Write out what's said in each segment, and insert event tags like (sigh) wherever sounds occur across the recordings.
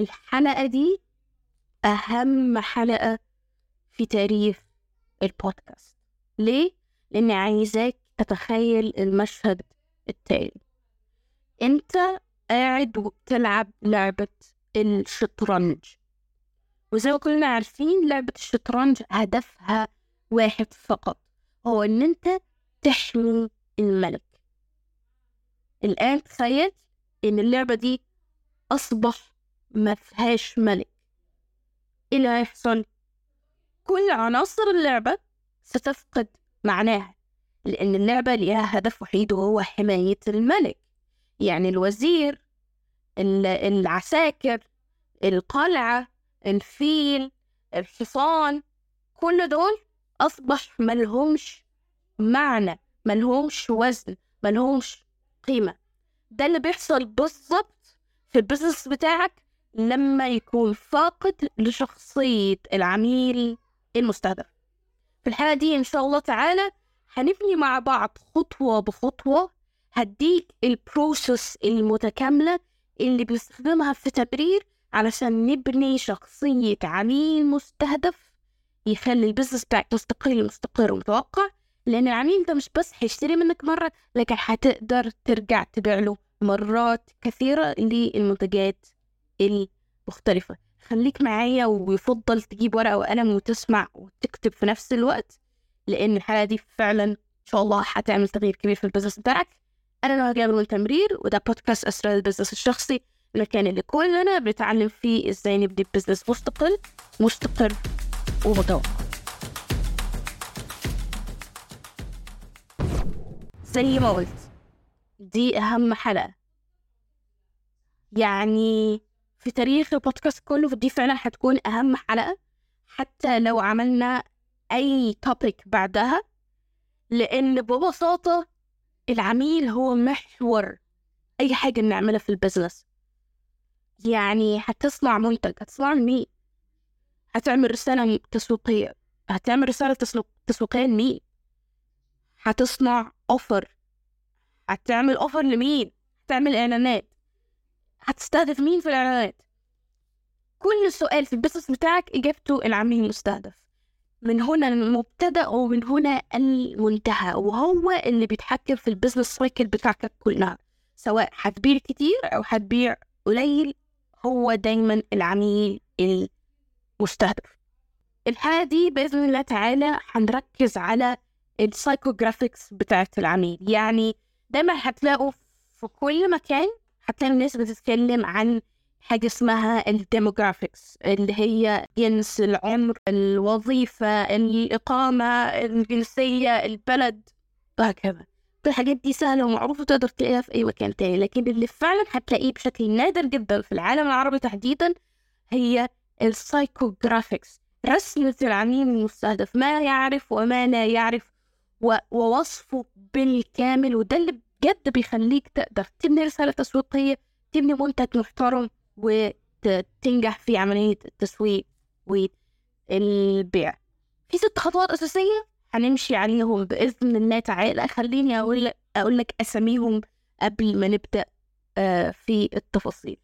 الحلقة دي أهم حلقة في تاريخ البودكاست. ليه؟ لأني عايزاك تتخيل المشهد التالي. أنت قاعد وبتلعب لعبة الشطرنج. وزي ما كلنا عارفين لعبة الشطرنج هدفها واحد فقط هو إن أنت تحمي الملك. الآن تخيل إن اللعبة دي أصبح ما فيهاش ملك. إيه اللي هيحصل؟ كل عناصر اللعبة ستفقد معناها لأن اللعبة ليها هدف وحيد وهو حماية الملك. يعني الوزير العساكر القلعة الفيل الحصان كل دول أصبح ملهمش معنى ملهمش وزن ملهمش قيمة. ده اللي بيحصل بالظبط في ال business بتاعك لما يكون فاقد لشخصية العميل المستهدف. في الحالة دي إن شاء الله تعالى هنبني مع بعض خطوة بخطوة هديك ال process المتكاملة اللي بنستخدمها في تبرير علشان نبني شخصية عميل مستهدف يخلي ال business بتاعك مستقل مستقر ومتوقع لأن العميل ده مش بس هيشتري منك مرة لكن هتقدر ترجع تبيع له مرات كثيرة للمنتجات المختلفة خليك معايا ويفضل تجيب ورقة وقلم وتسمع وتكتب في نفس الوقت لأن الحالة دي فعلا إن شاء الله هتعمل تغيير كبير في ال business بتاعك. أنا نوى جابر من تبرير وده بودكاست أسرار ال business الشخصي المكان اللي كلنا بنتعلم فيه إزاي نبدأ business مستقل مستقر ومتوقع. زي ما قلت دي أهم حلقة يعني في تاريخ البودكاست كله فدي فعلا هتكون أهم حلقة حتى لو عملنا أي topic بعدها لأن ببساطة العميل هو محور أي حاجة نعملها في ال business يعني هتصنع منتج هتصنع مين؟ هتعمل رسالة تسويقية هتعمل رسالة تسويقية لمين؟ هتصنع offer هتعمل offer لمين؟ هتعمل إعلانات. هتستهدف مين في الإعلانات؟ كل سؤال في ال business بتاعك إجابته العميل المستهدف. من هنا المبتدأ ومن هنا المنتهى وهو اللي بيتحكم في ال business cycle بتاعتك كلها سواء هتبيع كتير أو هتبيع قليل هو دايما العميل المستهدف. الحلقة دي بإذن الله تعالى هنركز على ال psychographics بتاعت العميل يعني دايما هتلاقوا في كل مكان هتلاقي الناس بتتكلم عن حاجة اسمها ال demographics اللي هي جنس العمر الوظيفة الإقامة الجنسية البلد وهكذا. كل الحاجات دي سهلة ومعروفة تقدر تلاقيها في أي مكان تاني لكن اللي فعلا هتلاقيه بشكل نادر جدا في العالم العربي تحديدا هي السايكوغرافيكس رسمة العميل المستهدف ما يعرف وما لا يعرف ووصفه بالكامل وده اللي بجد بيخليك تقدر تبني رسالة تسويقية تبني منتج محترم وتنجح في عملية التسويق والبيع في ست خطوات أساسية هنمشي عليهم بإذن الله تعالى. خليني أقول لك أقول لك أساميهم قبل ما نبدأ آه، في التفاصيل.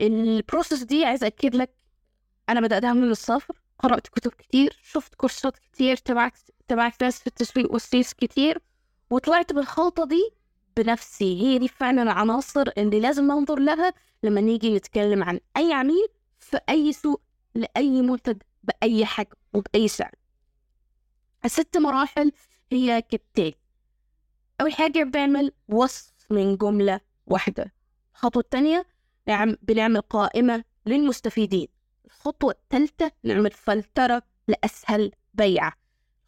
ال process دي عايز أكد لك أنا بدأتها من الصفر قرأت كتب كتير شفت كورسات كتير تابعت تابعت ناس في التسويق والسيس كتير وطلعت بالخلطة دي بنفسي. هي دي فعلا العناصر اللي لازم ننظر لها لما نيجي نتكلم عن أي عميل في أي سوق لأي منتج بأي حجم وبأي سعر. الست مراحل هي كالتالي أول حاجة بنعمل وصف من جملة واحدة. الخطوة الثانية نعم بنعمل قائمة للمستفيدين. الخطوة الثالثة نعمل فلترة لأسهل بيع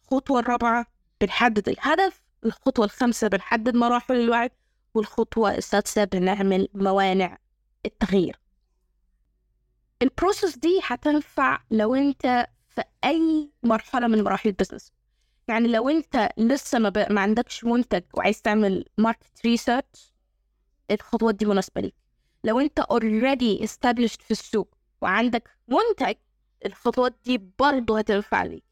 الخطوة الرابعة بنحدد الهدف الخطوة الخامسة بنحدد مراحل الوعي والخطوة السادسة بنعمل موانع التغيير. ال process دي هتنفع لو انت في أي مرحلة من مراحل ال business يعني لو انت لسه ما, ب... ما عندكش منتج وعايز تعمل market research الخطوات دي مناسبة ليك. لو انت already established في السوق وعندك منتج الخطوات دي برضه هتنفع ليك.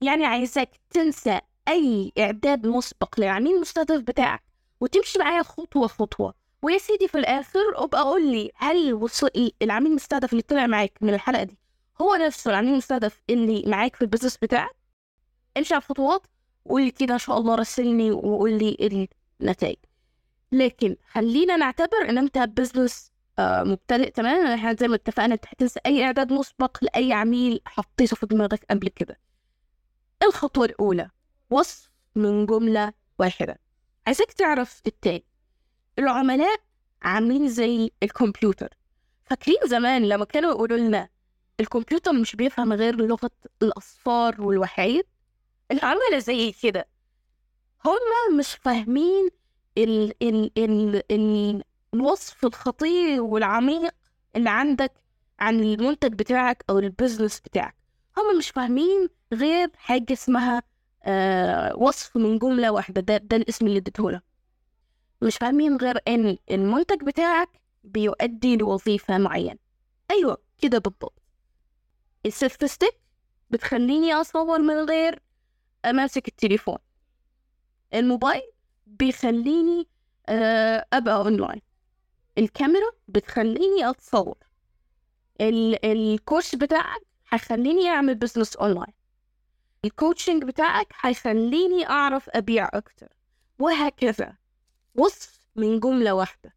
يعني عايزاك تنسى أي إعداد مسبق للعميل المستهدف بتاعك وتمشي معايا خطوة خطوة. ويا سيدي في الآخر أبقى قول لي هل وصل العميل المستهدف اللي طلع معاك من الحلقة دي هو نفسه العميل المستهدف اللي معاك في ال business بتاعك؟ امشي على الخطوات وقول لي كده إن شاء الله راسلني وقول لي النتائج. لكن خلينا نعتبر إن أنت business آه، مبتدئ تماما إحنا زي ما اتفقنا تحتاج أي إعداد مسبق لأي عميل حطيته في دماغك قبل كده. الخطوة الأولى وصف من جملة واحدة. عايزك تعرف التاني. العملاء عاملين زي الكمبيوتر. فاكرين زمان لما كانوا يقولوا لنا الكمبيوتر مش بيفهم غير لغة الأصفار والوحيد؟ العملاء زي كده. هم مش فاهمين ال ال ال ال الوصف الخطير والعميق اللي عندك عن المنتج بتاعك أو ال business بتاعك. هم مش فاهمين غير حاجة اسمها وصف من جملة واحدة ده, ده الاسم اللي اديتهولك مش فاهمين غير إن المنتج بتاعك بيؤدي لوظيفة معينة. أيوة كده بالضبط. ال selfie stick بتخليني أصور من غير أمسك التليفون. الموبايل بيخليني آه، أبقى أونلاين. الكاميرا بتخليني أتصور. الكورس بتاعك هيخليني أعمل business online ال coaching بتاعك هيخليني أعرف أبيع أكتر. وهكذا. وصف من جملة واحدة.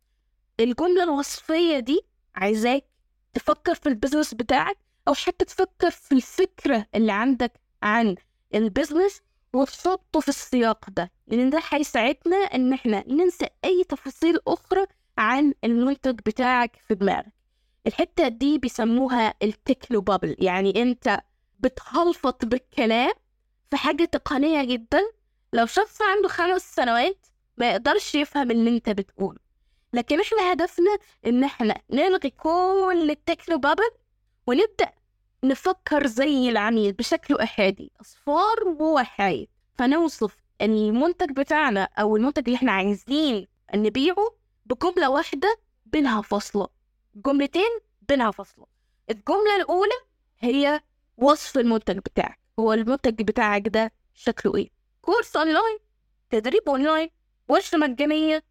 الجملة الوصفية دي عايزاك تفكر في ال business بتاعك أو حتى تفكر في الفكرة اللي عندك عن ال business وتحطه في السياق ده. لأن ده هيساعدنا إن إحنا ننسى أي تفاصيل أخرى عن المنتج بتاعك في دماغك. الحتة دي بيسموها التكنو بابل يعني أنت بتهلفط بالكلام في حاجة تقنية جدا. لو شخص عنده خمس سنوات ما يقدرش يفهم اللي انت بتقوله. لكن إحنا هدفنا إن إحنا نلغي كل التكنو بابل ونبدأ نفكر زي العميل بشكل أحادي أصفار ووحايد فنوصف المنتج بتاعنا أو المنتج اللي إحنا عايزين نبيعه بجملة واحدة بينها فاصلة. جملتين بينها فاصلة. الجملة الأولى هي وصف المنتج بتاعك. هو المنتج بتاعك ده شكله إيه؟ كورس أونلاين تدريب أونلاين ورشة مجانية.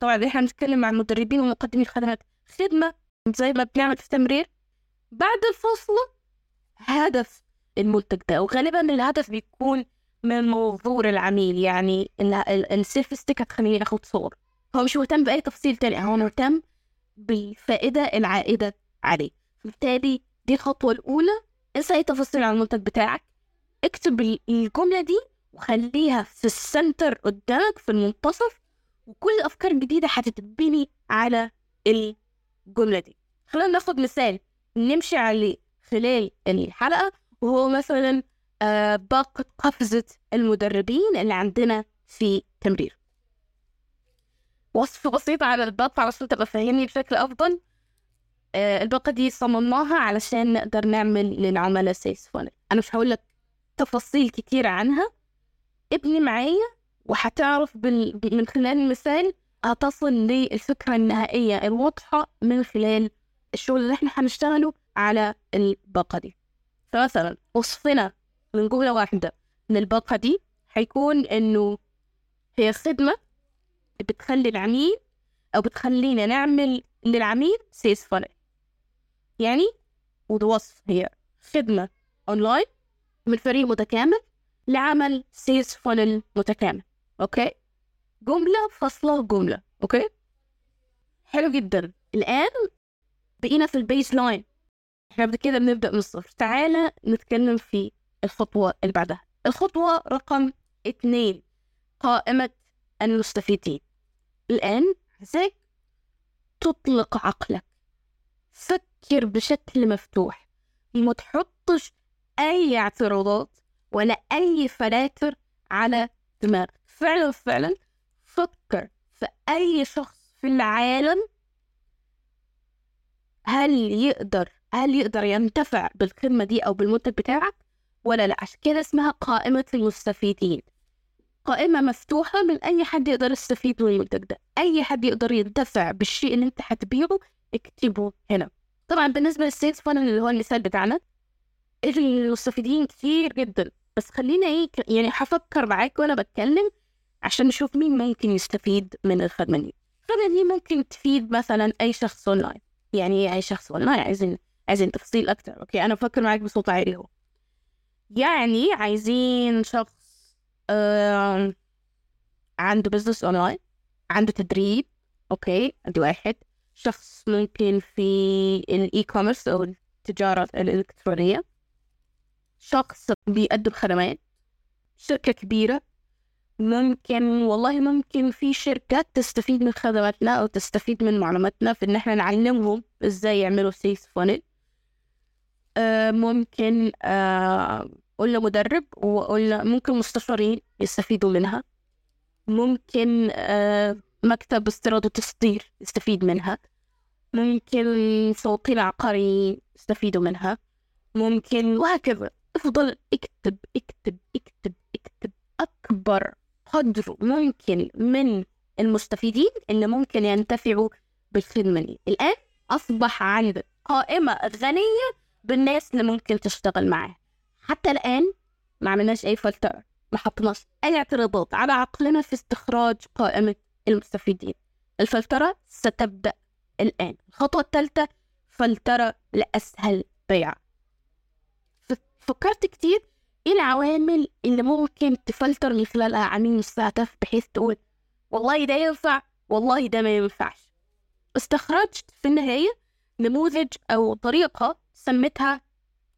طبعا إحنا بنتكلم مع المدربين ومقدمي الخدمات خدمة زي ما بنعمل في التمرير بعد الفصل هدف المنتج ده. وغالبا الهدف بيكون من منظور العميل. يعني ال selfie stick هتخليني اخد صور. هو مش مهتم بأي تفصيل تاني. هو مهتم بالفائدة العائدة عليه. بالتالي دي الخطوة الأولى. انسى أي تفاصيل عن المنتج بتاعك اكتب الجملة دي وخليها في ال center قدامك في المنتصف وكل الأفكار الجديدة هتتبني على الجملة دي. خلينا ناخد مثال نمشي عليه خلال الحلقة وهو مثلا آه، باقة قفزة المدربين اللي عندنا في تمرير. وصف بسيط على الباقة عشان تبقى فاهمني بشكل أفضل. الباقة دي صممناها علشان نقدر نعمل للعملاء سيس فانل أنا مش هقول لك تفاصيل كتير عنها. ابني معايا وحتعرف بال... من خلال المثال هتصل للفكرة النهائية الواضحة من خلال الشغل اللي إحنا هنشتغله على الباقة دي. فمثلا وصفنا من جملة واحدة من الباقة دي حيكون إنه هي خدمة بتخلي العميل أو بتخلينا نعمل للعميل سيس فانل يعني وصف هي خدمة أونلاين من فريق متكامل لعمل sales funnel متكامل okay؟ جملة فصلة جملة okay؟ حلو جدا. الآن بقينا في ال baseline إحنا بعد كده بنبدأ من الصفر. تعالى نتكلم في الخطوة اللي بعدها. الخطوة رقم اثنين قائمة المستفيدين. الآن عايزاك تطلق عقلك. فكر بشكل مفتوح ما تحطش أي اعتراضات ولا أي فلاتر على دماغك. فعلا فعلا فكر في أي شخص في العالم هل يقدر هل يقدر ينتفع بالخدمة دي أو بالمنتج بتاعك ولا لأ؟ عشان كده اسمها قائمة المستفيدين. قائمة مفتوحة من أي حد يقدر يستفيد من المنتج ده. أي حد يقدر ينتفع بالشيء اللي أنت هتبيعه اكتبه هنا. طبعا بالنسبة لل sales funnel اللي هو المثال بتاعنا المستفيدين كتير جدا. بس خلينا إيه يعني هفكر معاك وأنا بتكلم عشان نشوف مين ممكن يستفيد من الخدمة دي. فدي ممكن تفيد مثلا أي شخص أونلاين يعني أي شخص أونلاين عايزين عايزين تفصيل أكتر. okay أنا بفكر معاك بصوت عالي هو يعني عايزين شخص آه عنده business online عنده تدريب. okay ادي واحد. شخص ممكن في ال e-commerce أو التجارة الإلكترونية. شخص بيقدم خدمات شركة كبيرة. ممكن والله ممكن في شركات تستفيد من خدماتنا أو تستفيد من معلوماتنا في إن إحنا نعلمهم إزاي يعملوا sales funnel آه ممكن آه قلنا مدرب وقلنا ممكن مستشارين يستفيدوا منها. ممكن آه مكتب استيراد وتصدير يستفيد منها. ممكن صوتين عقاري يستفيدوا منها. ممكن وهكذا. افضل اكتب اكتب اكتب اكتب. أكبر قدر ممكن من المستفيدين اللي ممكن ينتفعوا بالخدمة دي الآن أصبح عندك قائمة غنية بالناس اللي ممكن تشتغل معاه حتى الآن ما عملناش أي فلترة ما حطناش أي اعتراضات على عقلنا في استخراج قائمة المستفيدين. الفلترة ستبدأ الآن. الخطوة الثالثة فلترة لأسهل بيع فكرت كتير إيه العوامل اللي ممكن تفلتر من خلالها عميل مستهدف بحيث تقول والله ده ينفع والله ده ما ينفعش. استخرجت في النهاية نموذج أو طريقة سميتها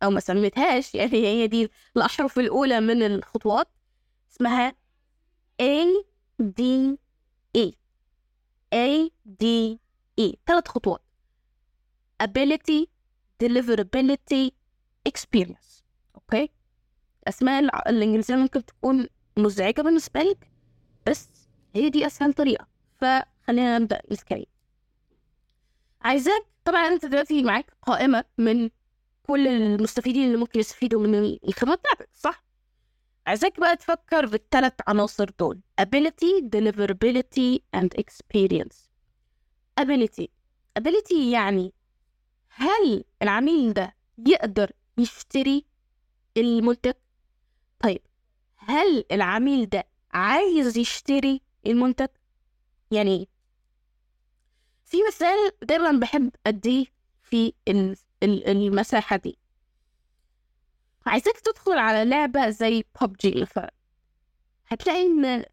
أو ما سميتهاش يعني هي دي الأحرف الأولى من الخطوات اسمها A D E. A D E ثلاث خطوات. Ability deliverability experience. أوكي الأسماء الإنجليزية ممكن تكون مزعجة بالنسبة لك بس هي دي أسهل طريقة. فخلينا نبدأ نتكلم. عايزاك طبعا أنت دلوقتي معاك قائمة من كل المستفيدين اللي ممكن يستفيدوا من الخدمات بتاعتك صح؟ عايزاك بقى تفكر بالثلاث عناصر دول ability, deliverability and experience. Ability. Ability يعني هل العميل ده يقدر يشتري المنتج؟ طيب هل العميل ده عايز يشتري المنتج؟ يعني في مثال دايما بحب أديه في المساحة دي. عايزاك تدخل على لعبة زي ببجي مثلا. هتلاقي إن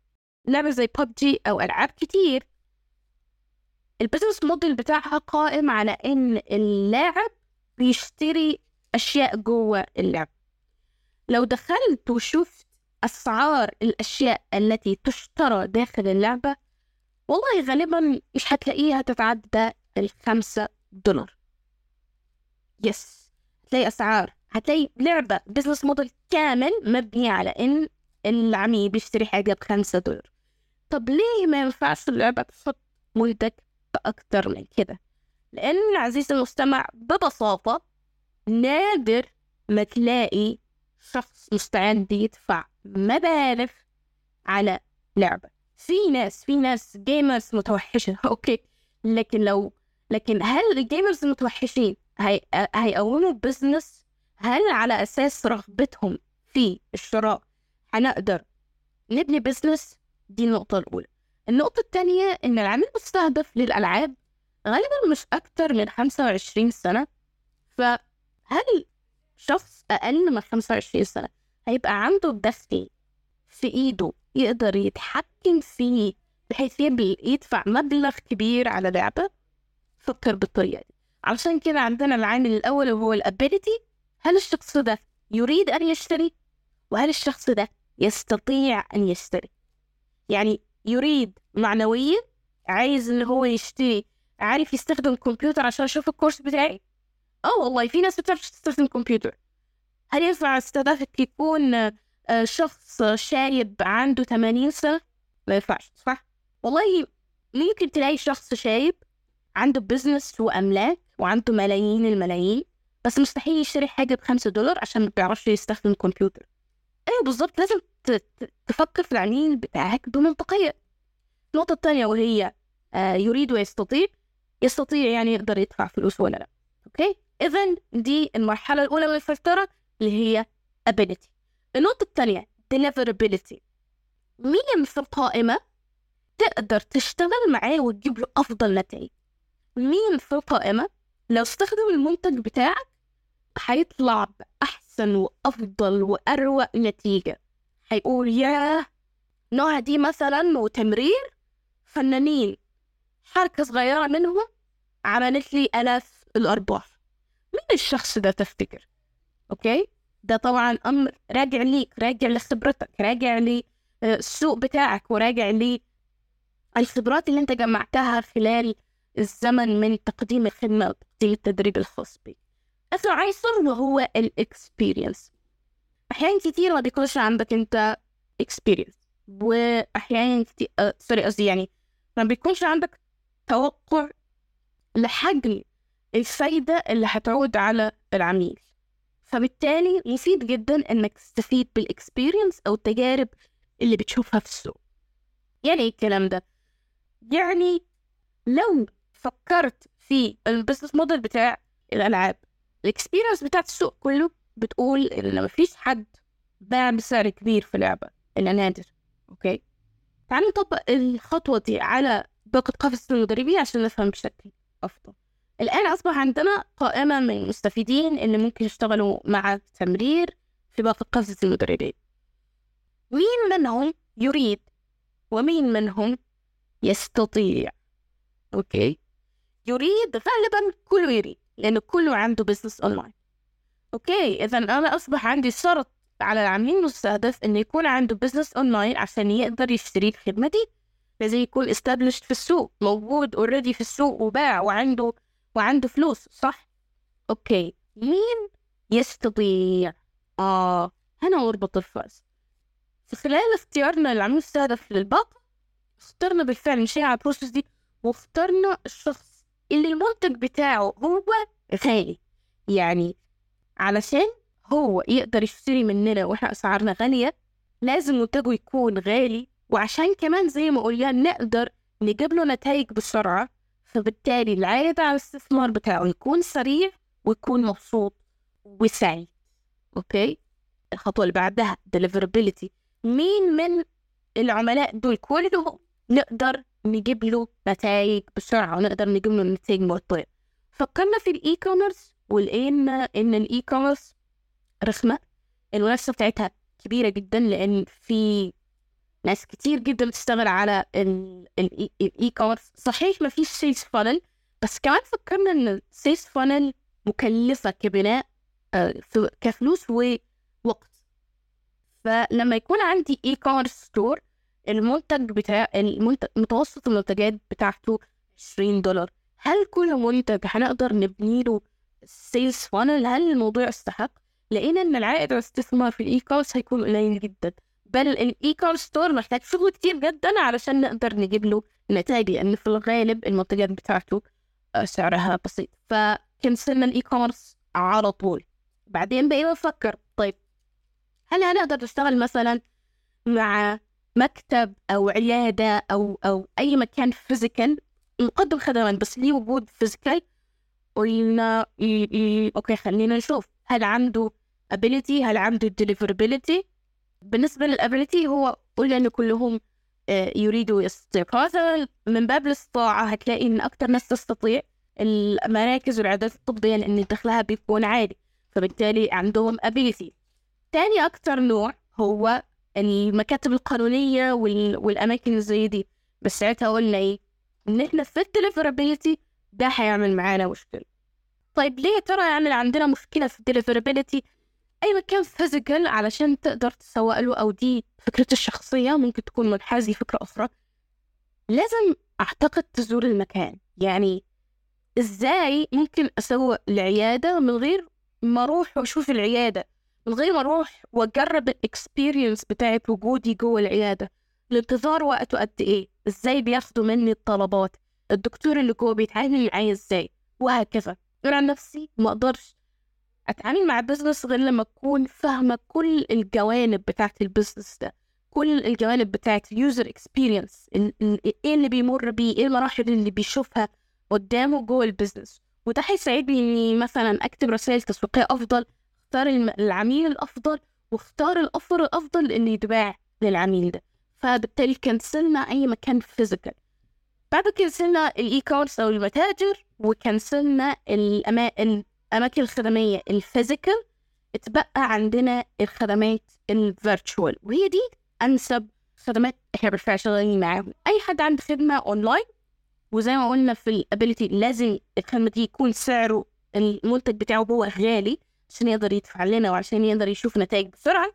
لعبة زي ببجي أو ألعاب كتير البزنس موديل بتاعها قائم على إن اللاعب بيشتري أشياء جوه اللعبة لو دخلت وشفت أسعار الأشياء التي تشترى داخل اللعبة والله غالبا مش هتلاقيها تتعدى الخمسة دولار. yes هتلاقي أسعار. هتلاقي لعبة business model كامل مبني على إن العميل بيشتري حاجة بخمسة دولار. طب ليه ما ينفعش اللعبة تحط منتج بأكتر من كده. لأن عزيزي المستمع ببساطة نادر ما تلاقي شخص مستعد يدفع مبالغ على لعبة. في ناس في ناس gamers متوحشة (laughs) okay. لكن لو لكن هل ال gamers المتوحشين هي... هيقوموا business هل على أساس رغبتهم في الشراء هنقدر نبني business دي النقطة الأولى. النقطة الثانية إن العميل المستهدف للألعاب غالبا مش أكتر من 25 سنة فهل شخص أقل من 25 سنة هيبقى عنده دخل في إيده يقدر يتحكم فيه بحيث يدفع مبلغ كبير على لعبة؟ فكر بالطريقة دي. علشان كده عندنا العامل الأول وهو ال ability. هل الشخص ده يريد أن يشتري؟ وهل الشخص ده يستطيع أن يشتري؟ يعني يريد معنويا عايز إن هو يشتري عارف يستخدم الكمبيوتر عشان يشوف الكورس بتاعي آه والله في ناس بتعرف تستخدم كمبيوتر هل ينفع استهدافك يكون آه، شخص شايب عنده 80 سنة؟ ما ينفعش صح؟ والله ممكن تلاقي شخص شايب عنده business وأملاك وعنده ملايين الملايين بس مستحيل يشتري حاجة بخمسة دولار عشان ما بيعرفش يستخدم كمبيوتر أيوة بالظبط لازم تفكر في العميل بتاعك بمنطقية النقطة الثانية وهي آه، يريد ويستطيع يستطيع يعني يقدر يدفع فلوس ولا لا. okay؟ إذا دي المرحلة الأولى من الفلترة اللي هي ability. النقطة الثانية deliverability. مين في القائمة تقدر تشتغل معاه وتجيب له أفضل نتائج. مين في القائمة لو استخدم المنتج بتاعك هيطلع بأحسن وأفضل وأروق نتيجة. هيقول ياه نوع دي مثلا وتمرير فنانين حركة صغيرة منهم عملت لي آلاف الأرباح مين الشخص ده تفتكر؟ أوكي؟ ده طبعا أمر راجع ليك راجع لخبرتك راجع للسوق بتاعك وراجع لي الخبرات اللي أنت جمعتها خلال الزمن من تقديم الخدمة وتقديم التدريب الخاص بك آخر عنصر وهو ال experience أحيانا كتير ما بيكونش عندك أنت experience وأحيانا كتير sorry قصدي يعني ما بيكونش عندك توقع لحجم الفايدة اللي هتعود على العميل. فبالتالي مفيد جدا إنك تستفيد بال experience أو التجارب اللي بتشوفها في السوق. يعني إيه الكلام ده؟ يعني لو فكرت في ال business model بتاع الألعاب ال experience بتاعت السوق كله بتقول إن مفيش حد باع بسعر كبير في لعبة الا نادر okay؟ تعالوا نطبق الخطوة دي على باقة قفص المدربين عشان نفهم بشكل أفضل. الآن أصبح عندنا قائمة من المستفيدين اللي ممكن يشتغلوا مع تمرير في باقة قفص المدربين. مين منهم يريد ومين منهم يستطيع؟ okay. يريد غالبا كله يريد لأنه كله عنده business online okay إذا أنا أصبح عندي شرط على العميل المستهدف إنه يكون عنده business online عشان يقدر يشتري الخدمة دي. لازم يكون established في السوق موجود already في السوق وباع وعنده وعنده فلوس صح؟ okay. مين يستطيع؟ آه هنا مربط الفرس. في خلال اختيارنا للعميل المستهدف للباقة اخترنا بالفعل مشينا على ال process دي واخترنا الشخص اللي المنتج بتاعه هو غالي. يعني علشان هو يقدر يشتري مننا وإحنا أسعارنا غالية لازم منتجه يكون غالي. وعشان كمان زي ما قلنا نقدر نجيب له نتائج بسرعة فبالتالي العائد على الاستثمار بتاعه يكون سريع ويكون مبسوط وسعيد. okay؟ الخطوة اللي بعدها deliverability. مين من العملاء دول كلهم نقدر نجيب له نتائج بسرعة ونقدر نجيب له نتائج مرضية فكرنا في ال e-commerce ولقينا إن ال e-commerce رخمة. المنافسة بتاعتها كبيرة جدا لأن في ناس كتير جدا بتشتغل على ال e-commerce صحيح ما فيش sales funnel بس كمان فكرنا إن ال sales funnel مكلفة كبناء آه، كفلوس ووقت. فلما يكون عندي e-commerce store المنتج بتاع المنتج متوسط المنتجات بتاعته 20 دولار. هل كل منتج هنقدر نبني له sales funnel هل الموضوع يستحق؟ لقينا إن العائد والاستثمار في ال e-commerce هيكون قليل جدا. بل ال e-com store محتاج شغل كتير جدا علشان نقدر نجيب له نتائج لأن في الغالب المنتجات بتاعته سعرها بسيط فكنسلنا ال e-commerce على طول. بعدين بقينا نفكر طيب هل هنقدر نشتغل مثلا مع مكتب أو عيادة أو أو أي مكان physical؟ نقدم خدمات بس ليه وجود physical؟ قلنا okay خلينا نشوف. هل عنده ability هل عنده deliverability بالنسبة لل ability هو قلنا كلهم آه، يريدوا فمثلا من باب الاستطاعة هتلاقي إن أكتر ناس تستطيع المراكز والعيادات الطبية لأن دخلها بيكون عالي فبالتالي عندهم ability تاني أكتر نوع هو المكاتب القانونية والأماكن زي دي. بس ساعتها قلنا إيه؟ إن إحنا في ال deliverability ده هيعمل معانا مشكلة. طيب ليه ترى يعمل عندنا مشكلة في ال deliverability أي مكان physical علشان تقدر تسوق له أو دي فكرتي الشخصية ممكن تكون منحازة فكرة أخرى. لازم أعتقد تزور المكان. يعني إزاي ممكن أسوق العيادة من غير ما أروح وأشوف العيادة؟ من غير ما أروح وأجرب ال experience بتاعت وجودي جوه العيادة. الانتظار وقته قد إيه؟ إزاي بياخدوا مني الطلبات؟ الدكتور اللي جوه بيتعامل معايا إزاي؟ وهكذا. أنا عن نفسي ما أقدرش أتعامل مع ال business غير لما أكون فاهمة كل الجوانب بتاعت ال business ده كل الجوانب بتاعت ال user experience إيه اللي بيمر بيه إيه المراحل اللي بيشوفها قدامه جوه ال business وده هيساعدني إني مثلا أكتب رسائل تسويقية أفضل أختار العميل الأفضل واختار ال offer الأفضل اللي يتباع للعميل ده. فبالتالي كنسلنا أي مكان physical بعد كنسلنا ال e-commerce أو المتاجر وكنسلنا الأما... الأماكن الخدمية ال physical اتبقى عندنا الخدمات ال virtual وهي دي أنسب خدمات إحنا بالفعل شغالين معاهم. أي حد عنده خدمة أونلاين وزي ما قلنا في ال ability لازم الخدمة دي يكون سعره المنتج بتاعه هو غالي عشان يقدر يدفع لنا وعشان يقدر يشوف نتائج بسرعة.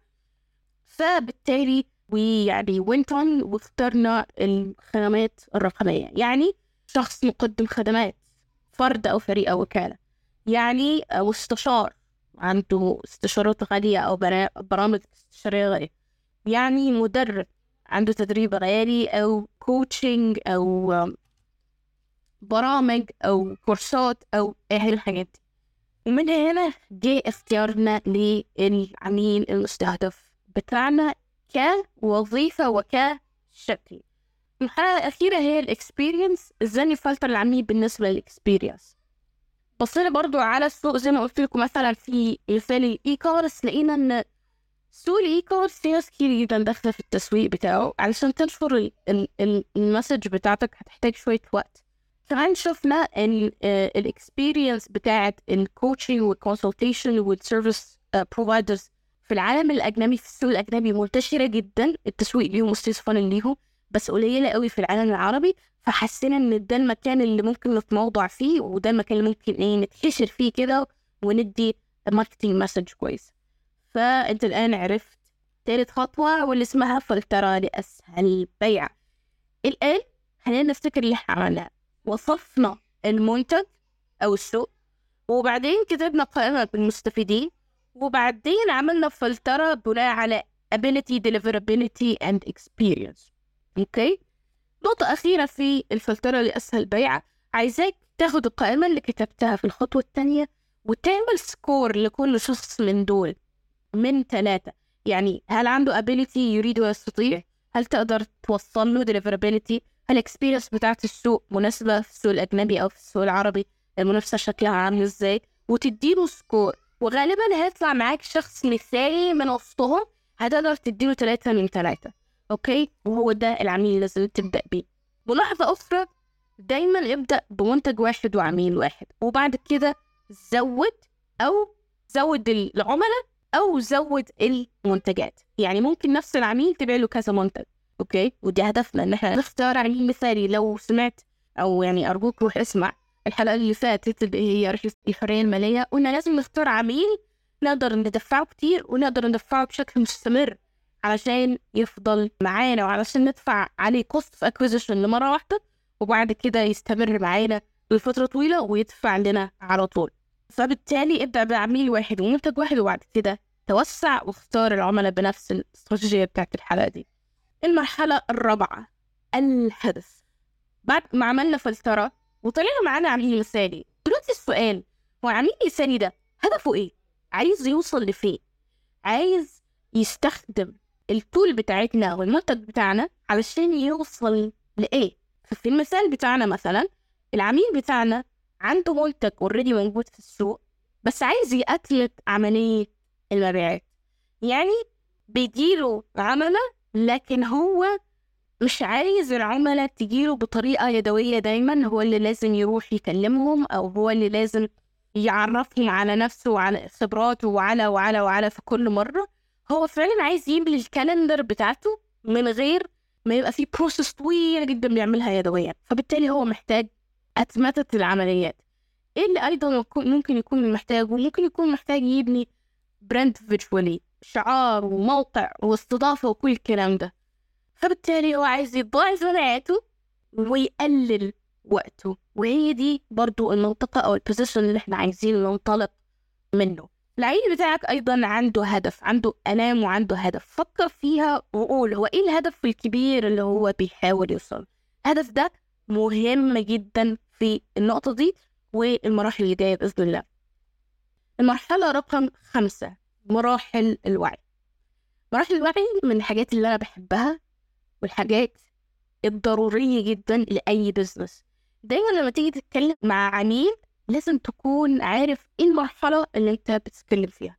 فبالتالي ويعني went on واخترنا الخدمات الرقمية يعني شخص مقدم خدمات فرد أو فريق أو وكالة. يعني مستشار عنده استشارات غالية أو برامج استشارية غالية. يعني مدرب عنده تدريب غالي أو كوتشنج أو برامج أو كورسات أو أي الحاجات دي. ومن هنا جه اختيارنا للعميل المستهدف بتاعنا كوظيفة وكشكل. الحالة الأخيرة هي ال experience إزاي نفلتر العميل بالنسبة لل experience بصينا برضو على السوق زي ما قلت لكم مثلا في مثال ال e-commerce لقينا إن سوق ال e-commerce في ناس كتير جدا داخلة في التسويق بتاعه. علشان تنشر ال message بتاعتك هتحتاج شوية وقت. كمان شفنا ان ال experience بتاعت ال coaching وال consultation وال service providers في العالم الأجنبي في السوق الأجنبي منتشرة جدا. التسويق ليهم والسيس ليهم بس قليلة قوي في العالم العربي. فحسينا إن ده المكان اللي ممكن نتموضع فيه وده المكان اللي ممكن إيه نتحشر فيه كده وندي marketing message كويس. فأنت الآن عرفت تالت خطوة واللي اسمها فلترة لأسهل بيع. الآن خلينا نفتكر اللي إحنا عملناه. وصفنا المنتج أو السوق وبعدين كتبنا قائمة بالمستفيدين وبعدين عملنا فلترة بناء على ability deliverability and experience. أوكي نقطة أخيرة في الفلترة لأسهل بيع عايزاك تاخد القائمة اللي كتبتها في الخطوة الثانية وتعمل score لكل شخص من دول من ثلاثة يعني هل عنده ability يريد ويستطيع؟ هل تقدر توصل له deliverability ال experience بتاعت السوق مناسبة في السوق الأجنبي أو في السوق العربي؟ المنافسة شكلها عامل إزاي؟ وتديله score. وغالبا هيطلع معاك شخص مثالي من وسطهم هتقدر تديله ثلاثة من ثلاثة okay؟ وهو ده العميل اللي لازم تبدأ بيه. ملاحظة أخرى دايما ابدأ بمنتج واحد وعميل واحد. وبعد كده زود أو زود العملاء أو زود المنتجات. يعني ممكن نفس العميل تبيع له كذا منتج. okay؟ ودي هدفنا إن إحنا نختار عميل مثالي. لو سمعت أو يعني أرجوك روح اسمع الحلقة اللي فاتت اللي هي رحلة الحرية المالية قلنا لازم نختار عميل نقدر ندفعه كتير ونقدر ندفعه بشكل مستمر. علشان يفضل معانا وعلشان ندفع عليه cost of acquisition لمرة واحدة وبعد كده يستمر معانا لفترة طويلة ويدفع لنا على طول فبالتالي ابدأ بعميل واحد ومنتج واحد وبعد كده توسع واختار العملاء بنفس الاستراتيجية بتاعت الحلقة دي المرحلة الرابعة الهدف بعد ما عملنا فلترة وطلعنا معانا عميل مثالي دلوقتي السؤال هو العميل المثالي ده هدفه إيه؟ عايز يوصل لفين؟ عايز يستخدم التول بتاعتنا أو المنتج بتاعنا علشان يوصل لإيه؟ ففي المثال بتاعنا مثلا العميل بتاعنا عنده منتج اوريدي موجود في السوق بس عايز يأكلت عملية المبيعات يعني بيديله عملاء لكن هو مش عايز العملاء تجيله بطريقة يدوية دايما هو اللي لازم يروح يكلمهم أو هو اللي لازم يعرفهم على نفسه وعلى خبراته وعلى وعلى وعلى في كل مرة هو فعلا عايز يملي ال calendar بتاعته من غير ما يبقى في process طويلة جدا بيعملها يدويا فبالتالي هو محتاج أتمتة العمليات. إيه اللي أيضا ممكن يكون محتاجه ممكن يكون محتاج يبني brand visually شعار وموقع واستضافة وكل الكلام ده. فبالتالي هو عايز يضاعف مبيعاته ويقلل وقته. وهي دي برضو المنطقة أو ال position اللي إحنا عايزين ننطلق منه. العيل بتاعك أيضا عنده هدف عنده ألام وعنده هدف. فكر فيها وقول هو إيه الهدف الكبير اللي هو بيحاول يوصل؟ الهدف ده مهم جدا في النقطة دي والمراحل الجاية بإذن الله. المرحلة رقم خمسة مراحل الوعي. مراحل الوعي من الحاجات اللي أنا بحبها والحاجات الضرورية جدا لأي بزنس دايما لما تيجي تتكلم مع عميل لازم تكون عارف إيه المرحلة اللي أنت بتتكلم فيها.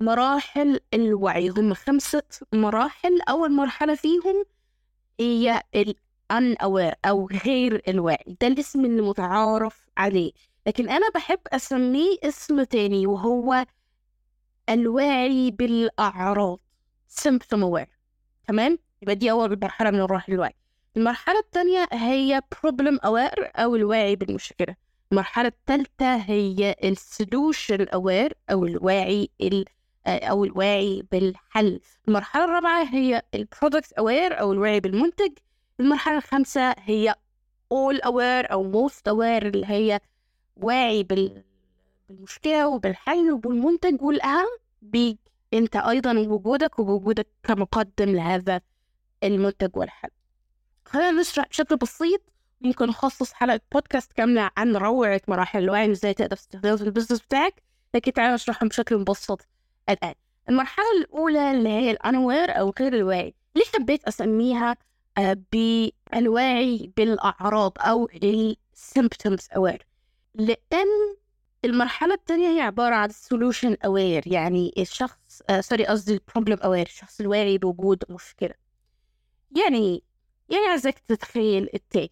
مراحل الوعي. هم خمسة مراحل. أول مرحلة فيهم هي ال unaware أو غير الواعي. ده الاسم المتعارف عليه. لكن أنا بحب أسميه اسم تاني وهو الواعي بالأعراض. symptom aware. تمام؟ يبقى دي أول مرحلة من مراحل الوعي. المرحلة الثانية هي problem aware أو الواعي بالمشكلة. المرحلة الثالثة هي ال solution aware أو الواعي ال أو الواعي بالحل. المرحلة الرابعة هي ال product aware أو الواعي بالمنتج. المرحلة الخامسة هي all aware أو most aware اللي هي واعي بال... بالمشكلة وبالحل وبالمنتج. والأهم بيك أنت أيضا وجودك ووجودك كمقدم لهذا المنتج والحل. خلينا نشرح بشكل بسيط ممكن نخصص حلقة بودكاست كاملة عن روعة مراحل الوعي وإزاي تقدر تستخدمها في ال business بتاعك لكن تعالى نشرحهم بشكل مبسط الآن. المرحلة الأولى اللي هي ال unaware أو غير الواعي. ليه حبيت أسميها آه، بالواعي بالأعراض أو ال symptoms aware لأن المرحلة الثانية هي عبارة عن solution aware يعني الشخص آه sorry قصدي problem aware الشخص الواعي بوجود مشكلة. يعني يعني عايزك تتخيل التالي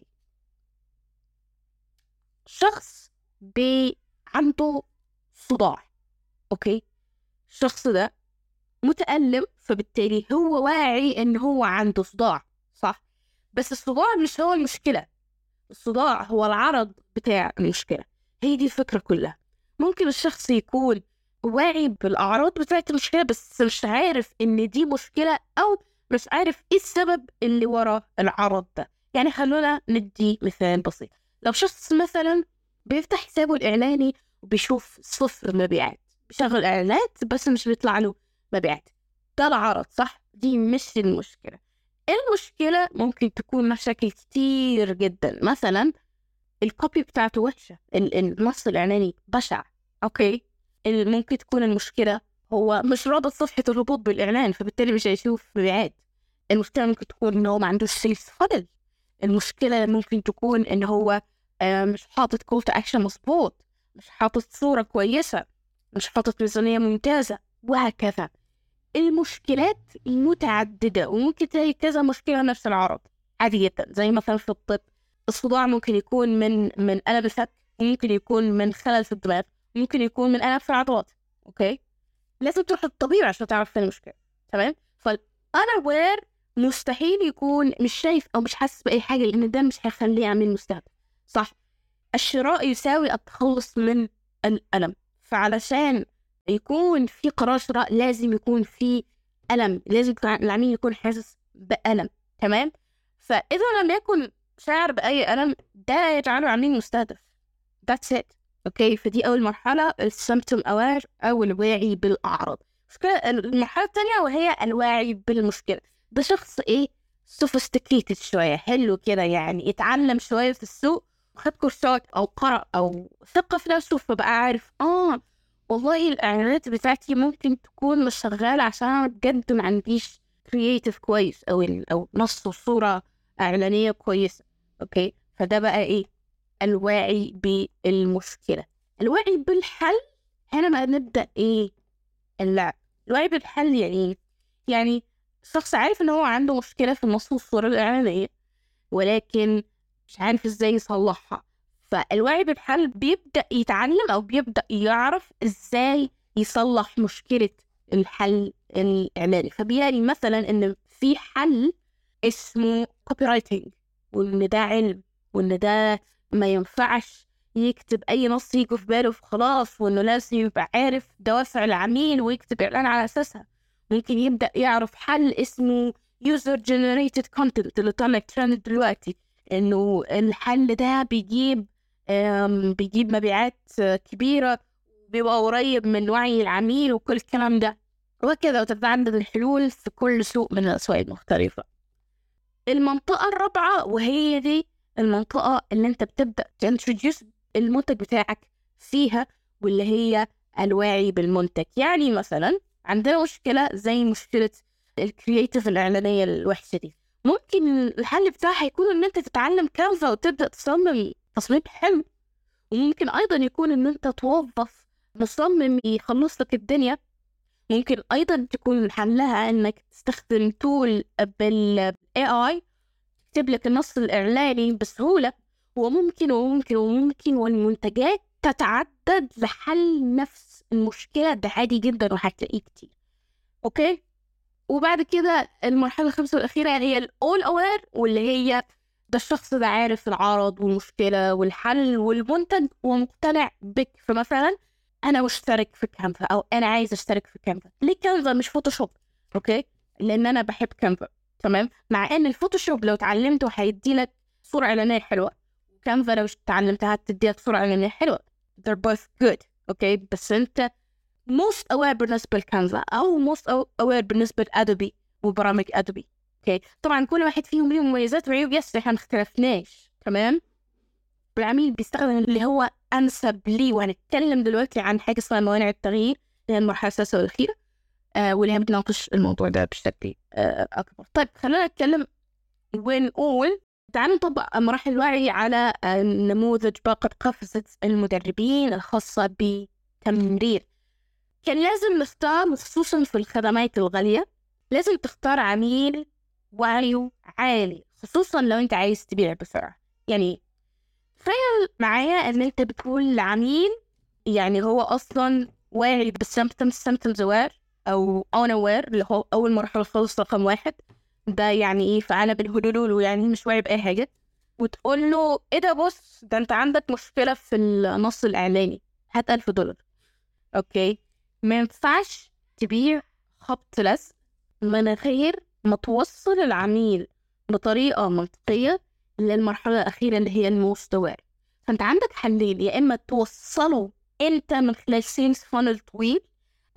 شخص بي عنده صداع okay؟ الشخص ده متألم فبالتالي هو واعي إن هو عنده صداع صح؟ بس الصداع مش هو المشكلة الصداع هو العرض بتاع المشكلة هي دي الفكرة كلها. ممكن الشخص يكون واعي بالأعراض بتاعت المشكلة بس مش عارف إن دي مشكلة أو مش عارف إيه السبب اللي ورا العرض ده. يعني خلونا ندي مثال بسيط. لو شخص مثلا بيفتح حسابه الإعلاني وبيشوف صفر مبيعات بيشغل إعلانات بس مش بيطلع له مبيعات. ده العرض صح؟ دي مش المشكلة. المشكلة ممكن تكون مشاكل كتير جدا. مثلا ال copy بتاعته وحشة النص الإعلاني بشع okay؟ ممكن تكون المشكلة هو مش رابط صفحة الهبوط بالإعلان فبالتالي مش هيشوف مبيعات. المشكلة ممكن تكون إن هو ما عندوش sales funnel المشكلة ممكن تكون إن هو مش حاطط call to action مظبوط. مش حاطط صورة كويسة. مش حاطط ميزانية ممتازة. وهكذا. المشكلات متعددة وممكن تلاقي كذا مشكلة نفس العرض. عادي جدا. زي مثلا في الطب. الصداع ممكن يكون من من ألم الفك ممكن يكون من خلل في الدماغ. ممكن يكون من ألم في العضلات. okay؟ لازم تروح للطبيب عشان تعرف فين المشكلة. تمام؟ فال unaware مستحيل يكون مش شايف أو مش حاسس بأي حاجة لأن ده مش هيخليه يعمل مستهدف صح. الشراء يساوي التخلص من الألم. فعلشان يكون في قرار شراء لازم يكون في ألم. لازم العميل يكون حاسس بألم. تمام؟ فإذا لم يكن شاعر بأي ألم ده يجعله عميل مستهدف. That's it. okay فدي أول مرحلة. ال symptom aware أو الواعي بالأعراض. المرحلة الثانية وهي الواعي بالمشكلة. ده شخص إيه؟ sophisticated شوية. حلو كده يعني. اتعلم شوية في السوق خد كورسات أو قرأ أو ثقة في نفسه فبقى عارف آه والله الإعلانات بتاعتي ممكن تكون مش شغالة عشان أنا بجد ما عنديش creative كويس أو أو نص وصورة إعلانية كويسة okay؟ فده بقى إيه؟ الواعي بالمشكلة. الواعي بالحل هنا بقى نبدأ إيه؟ اللعب. الواعي بالحل يعني يعني شخص عارف إن هو عنده مشكلة في النص والصورة الإعلانية ولكن مش عارف إزاي يصلحها. فالوعي بالحل بيبدأ يتعلم أو بيبدأ يعرف إزاي يصلح مشكلة الحل الإعلاني فبيلاقي مثلا إن في حل اسمه copywriting وإن ده علم وإن ده ما ينفعش يكتب أي نص يجي في باله خلاص وإنه لازم يبقى عارف دوافع العميل ويكتب إعلان على أساسها. ممكن يبدأ يعرف حل اسمه user generated content اللي طالع ترند دلوقتي. إنه الحل ده بيجيب بيجيب مبيعات كبيرة بيبقى قريب من وعي العميل وكل الكلام ده. وكذا وتتعدد الحلول في كل سوق من الأسواق المختلفة. المنطقة الرابعة وهي دي المنطقة اللي أنت بتبدأ ت introduce المنتج بتاعك فيها واللي هي الواعي بالمنتج. يعني مثلا عندنا مشكلة زي مشكلة ال creative الإعلانية الوحشة دي. ممكن الحل بتاعها يكون إن أنت تتعلم كانفا وتبدأ تصمم تصميم حلو وممكن أيضا يكون إن أنت توظف مصمم يخلص لك الدنيا. ممكن أيضا تكون حلها إنك تستخدم tool بال AI يكتب لك النص الإعلاني بسهولة وممكن وممكن وممكن والمنتجات تتعدد لحل نفس المشكلة ده عادي جدا وهتلاقيه كتير. okay؟ وبعد كده المرحلة الخامسة والأخيرة هي الأول أوير واللي هي ده الشخص ده عارف العرض والمشكلة والحل والمنتج ومقتنع بك. فمثلا أنا مشترك في كانفا أو أنا عايز أشترك في كانفا ليه كانفا مش فوتوشوب okay؟ لأن أنا بحب كانفا تمام؟ مع إن الفوتوشوب لو اتعلمته هيدي لك صورة إعلانية حلوة. كانفا لو اتعلمتها تدي لك صورة إعلانية حلوة. They're both good. okay؟ بس أنت most aware بالنسبة لكانفا أو most aware بالنسبة لأدوبي وبرامج أدوبي. okay؟ طبعا كل واحد فيهم له مميزات وعيوب. yes إحنا ما اختلفناش. تمام؟ العميل بيستخدم اللي هو أنسب ليه. وهنتكلم دلوقتي عن حاجة اسمها موانع التغيير اللي هي المرحلة السادسة والأخيرة آه واللي بتناقش الموضوع ده بشكل آه أكبر. طيب خلينا نتكلم ونقول تعالوا نطبق مراحل الوعي على آه نموذج باقة قفزة المدربين الخاصة بتمرير. كان لازم نختار خصوصا في الخدمات الغالية لازم تختار عميل وعيه عالي خصوصا لو أنت عايز تبيع بسرعة. يعني تخيل معايا إن أنت بتقول لعميل يعني هو أصلا واعي بالسمتمز سمتمز اوير أو أون أوير اللي هو أول مرحلة خالص رقم واحد. ده يعني إيه؟ في عالم الهلولول ويعني مش واعي بأي حاجة. وتقول له إيه ده بص ده أنت عندك مشكلة في النص الإعلاني هات ألف دولار. okay؟ ما ينفعش تبيع خبط لزق من غير ما توصل العميل بطريقة منطقية للمرحلة الأخيرة اللي هي المستوى. فأنت عندك حلين يا إما توصله أنت من خلال sales funnel طويل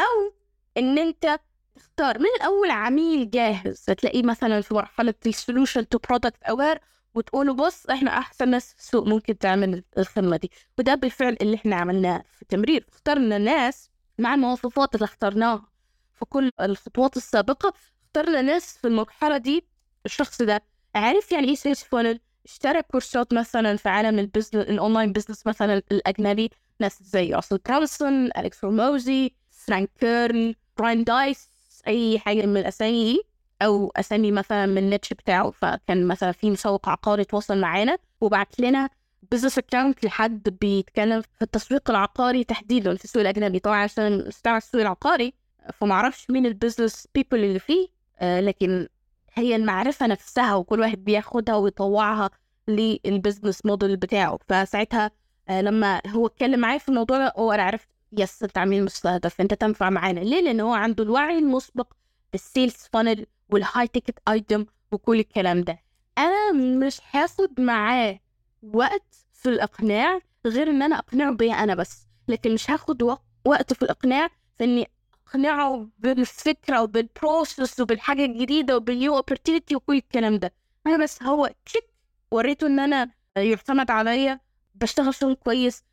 أو إن أنت تختار من الأول عميل جاهز. تلاقيه مثلا في مرحلة ال solution to product aware وتقولوا بص إحنا أحسن ناس في السوق ممكن تعمل الخدمة دي. وده بالفعل اللي إحنا عملناه في التمرير. اخترنا ناس مع المواصفات اللي اخترناها. في كل الخطوات السابقة اخترنا ناس في المرحلة دي الشخص ده عارف يعني إيه sales funnel اشترى كورسات مثلا في عالم ال business ال online business مثلا الأجنبي ناس زي راسل برانسون اليكس هورموزي فرانك كيرن راين دايس أي حاجة من الأسامي دي أو أسامي مثلا من ال niche بتاعه فكان مثلا في مسوق عقاري تواصل معانا وبعت لنا business account لحد بيتكلم في التسويق العقاري تحديدا في السوق الأجنبي. طبعا عشان استوعب السوق العقاري فما أعرفش مين ال business people اللي فيه آه، لكن هي المعرفة نفسها وكل واحد بياخدها ويطوعها لل business model بتاعه. فساعتها آه، لما هو اتكلم معايا في الموضوع ده هو أنا عرفت yes انت عميل مستهدف انت تنفع معانا. ليه؟ لأن هو عنده الوعي المسبق بال sales funnel وال high ticket item وكل الكلام ده. أنا مش هاخد معاه وقت في الإقناع غير ان أنا أقنعه بيا أنا بس لكن مش هاخد وقت في الإقناع في إني أقنعه بالفكرة وبال process وبالحاجة الجديدة وبال new opportunity وكل الكلام ده. أنا بس هو check وريته إن أنا يعتمد عليا بشتغل شغل كويس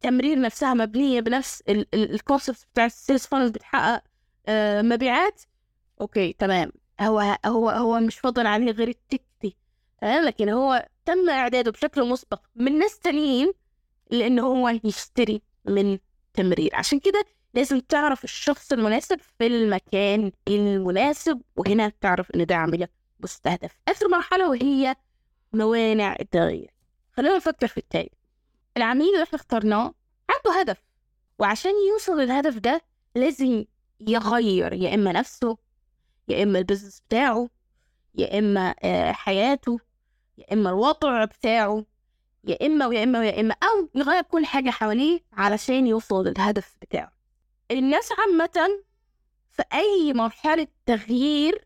تمرير نفسها مبنية بنفس ال concept بتاع ال sales funnels بتحقق آه، مبيعات. أوكي تمام. هو هو هو مش فاضل عليه غير التكتي تمام؟ لكن هو تم إعداده بشكل مسبق من ناس تانيين لأنه هو يشتري من تمرير. عشان كده لازم تعرف الشخص المناسب في المكان المناسب وهنا تعرف إن ده عملية مستهدف آخر مرحلة وهي موانع التغيير. خلينا نفكر في التالي. العميل اللي إحنا اخترناه عنده هدف وعشان يوصل للهدف ده لازم يغير يا إما نفسه يا إما البزنس بتاعه يا إما آه، حياته. يا إما الوضع بتاعه يا إما ويا إما ويا إما أو يغير كل حاجة حواليه علشان يوصل للهدف بتاعه. الناس عامة في أي مرحلة تغيير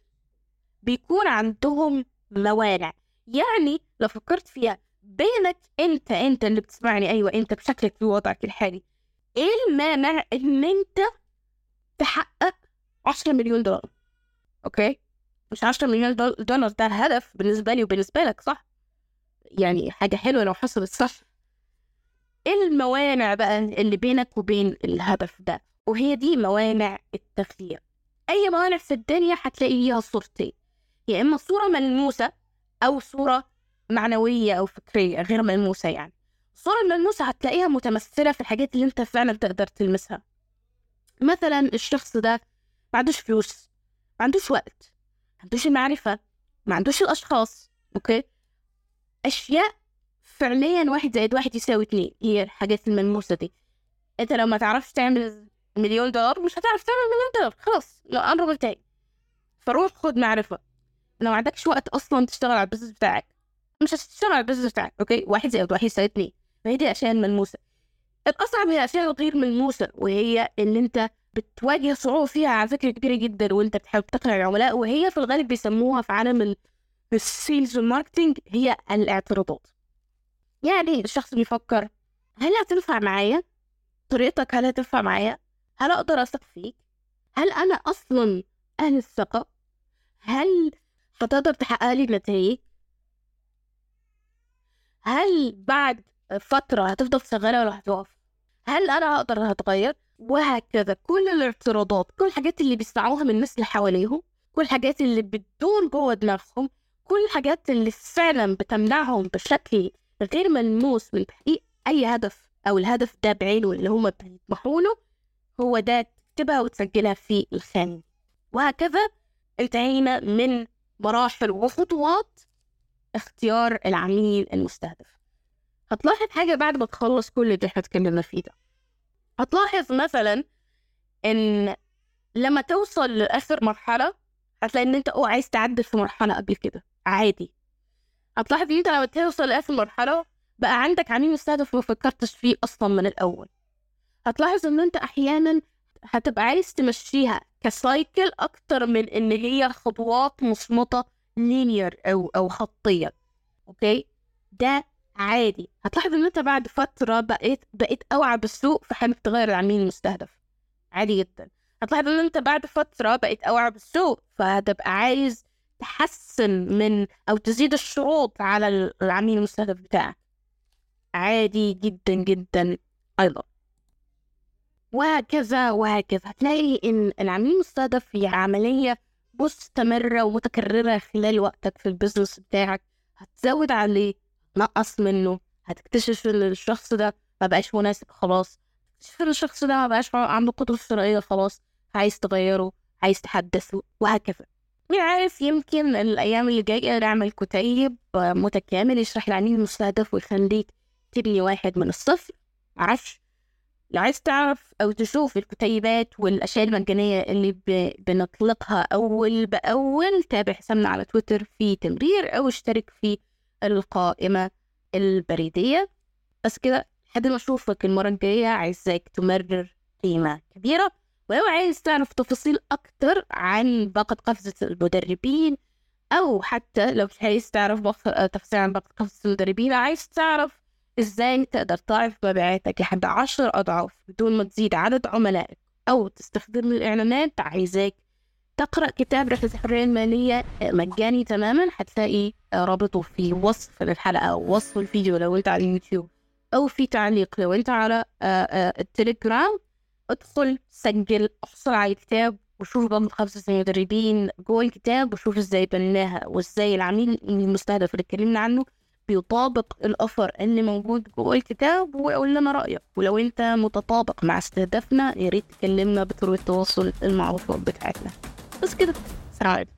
بيكون عندهم موانع يعني لو فكرت فيها بينك أنت أنت اللي بتسمعني أيوه أنت بشكلك في وضعك الحالي. إيه المانع إن أنت تحقق عشرة مليون دولار؟ أوكي؟ مش عشرة مليون دولار ده هدف بالنسبة لي وبالنسبة لك صح؟ يعني حاجة حلوة لو حصلت صح. إيه الموانع بقى اللي بينك وبين الهدف ده وهي دي موانع التغيير. أي موانع في الدنيا هتلاقي ليها صورتين يا إما صورة ملموسة أو صورة معنوية أو فكرية غير ملموسة يعني. الصورة الملموسة هتلاقيها متمثلة في الحاجات اللي أنت فعلا تقدر تلمسها. مثلا الشخص ده ما عندوش فلوس ما عندوش وقت ما عندوش المعرفة ما عندوش الأشخاص okay؟ أشياء فعليا واحد زائد واحد يساوي اتنين. هي الحاجات الملموسة دي. أنت لو ما تعرفش تعمل مليون دولار مش هتعرف تعمل مليون دولار. خلاص لو أمر منتهي فروح خد معرفة. لو ما عندكش وقت أصلا تشتغل على ال business بتاعك مش هتشتغل على ال business بتاعك okay؟ واحد زائد واحد يساوي اتنين. فهي دي الأشياء الملموسة. الأصعب هي الأشياء الغير ملموسة وهي إن أنت بتواجه صعوبة فيها على فكرة كبيرة جدا وأنت بتحاول تقنع العملاء وهي في الغالب بيسموها في عالم ال sales وال marketing هي الاعتراضات يعني الشخص بيفكر هل هتنفع معايا؟ طريقتك هل هتنفع معايا؟ هل أقدر أثق فيك؟ هل أنا أصلا أهل الثقة؟ هل هتقدر تحقق لي نتائج؟ هل بعد فترة هتفضل شغالة ولا هتقف؟ هل أنا هقدر هتغير؟ وهكذا كل الاعتراضات كل الحاجات اللي بيسمعوها من الناس اللي حواليهم كل الحاجات اللي بتدور جوه دماغهم كل الحاجات اللي فعلا بتمنعهم بشكل غير ملموس من تحقيق أي هدف أو الهدف ده بعينه اللي هم بيطمحوا له هو ده تكتبها وتسجلها في الخانة. وهكذا انتهينا من مراحل وخطوات اختيار العميل المستهدف. هتلاحظ حاجة بعد ما تخلص كل اللي إحنا اتكلمنا فيه ده. هتلاحظ مثلا إن لما توصل لآخر مرحلة هتلاقي إن أنت آه عايز تعدل في مرحلة قبل كده. عادي. هتلاحظ إن أنت لما توصل لآخر مرحلة بقى عندك عميل مستهدف ما فكرتش فيه أصلا من الأول. هتلاحظ إن أنت أحيانا هتبقى عايز تمشيها ك cycle أكتر من إن هي خطوات مصمتة linear أو أو خطية. okay؟ ده عادي. هتلاحظ إن أنت بعد فترة بقيت بقيت أوعى بالسوق فحابب تغير العميل المستهدف. عادي جدا. هتلاحظ إن أنت بعد فترة بقيت أوعى بالسوق فهتبقى عايز تحسن من أو تزيد الشروط على العميل المستهدف بتاعك. عادي جدا جدا أيضا. وهكذا وهكذا. هتلاقي إن العميل المستهدف هي عملية مستمرة ومتكررة خلال وقتك في البزنس بتاعك. هتزود عليه نقص منه هتكتشف إن الشخص ده ما بقاش مناسب خلاص. تكتشف إن الشخص ده ما بقاش عنده قدرة شرائية خلاص. عايز تغيره عايز تحدثه وهكذا. مين عارف يمكن الأيام اللي جاية نعمل كتيب متكامل يشرح العميل المستهدف ويخليك تبني واحد من الصفر. معرفش لو عايز تعرف أو تشوف الكتيبات والأشياء المجانية اللي بنطلقها أول بأول تابع حسابنا على تويتر في تمرير أو اشترك في القائمة البريدية. بس كده لحد ما أشوفك المرة الجاية عايزاك تمرر قيمة كبيرة. ولو عايز تعرف تفاصيل أكتر عن باقة قفزة المدربين أو حتى لو مش عايز تعرف تفاصيل عن باقة قفزة المدربين عايز تعرف إزاي تقدر تعرف مبيعاتك لحد عشر أضعاف بدون ما تزيد عدد عملائك أو تستخدم الإعلانات عايزاك تقرأ كتاب رحلة الحرية المالية مجاني تماما هتلاقي رابطه في وصف الحلقة أو وصف الفيديو لو أنت على اليوتيوب أو في تعليق لو أنت على التليجرام. ادخل سجل احصل على الكتاب وشوف بقى خمسة المدربين جوه الكتاب وشوف إزاي بناها وازاي العميل المستهدف اللي اتكلمنا عنه بيطابق الأفر اللي موجود جوه الكتاب وقول لنا رأيك. ولو أنت متطابق مع استهدافنا يا ريت تكلمنا بطرق التواصل المعروفة بتاعتنا. بس كده. سلام